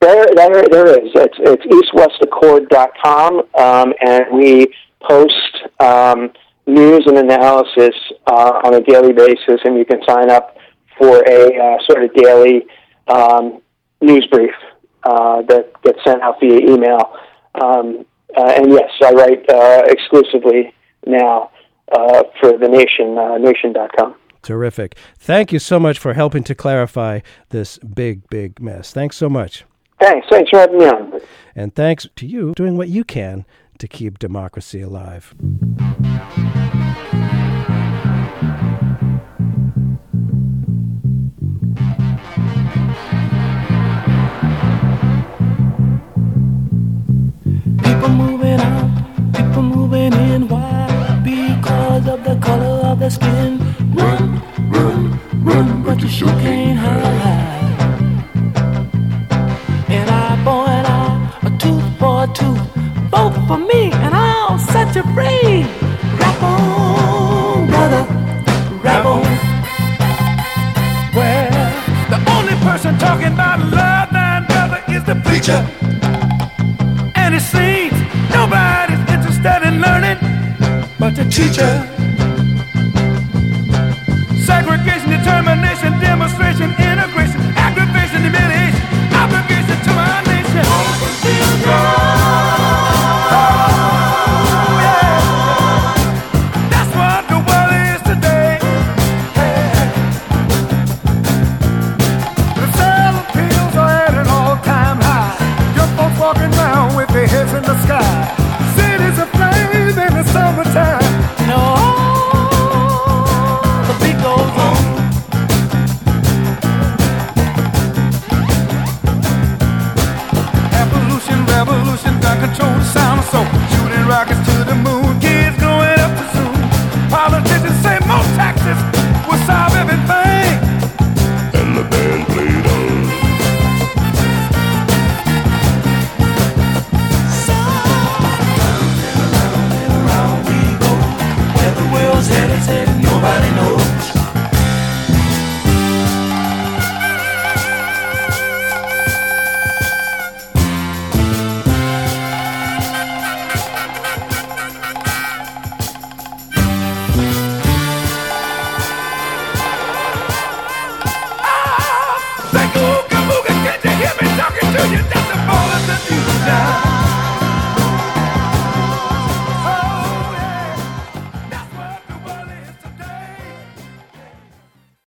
Speaker 4: There, there, there is. It's, it's eastwestaccord.com, um, and we post um, news and analysis uh, on a daily basis, and you can sign up for a uh, sort of daily um, news brief uh, that gets sent out via email. Um, uh, and yes, I write uh, exclusively now uh, for the Nation, Nation.com.
Speaker 3: Terrific. Thank you so much for helping to clarify this big, big mess. Thanks so much.
Speaker 4: Thanks. Thanks for having me on.
Speaker 3: And thanks to you doing what you can to keep democracy alive.
Speaker 5: People in. Why? Because of the color of their skin. Run, run, run, but you sure can't hide. An eye for an eye, a tooth for a tooth. Vote for me, and I'll set you free. Rap on, brother, rap on.
Speaker 6: Well, the only person talking about love, man, brother, is the preacher. And it seems but the teacher. Segregation, determination, demonstration, integration, aggravation, humiliation, obligation to our nation.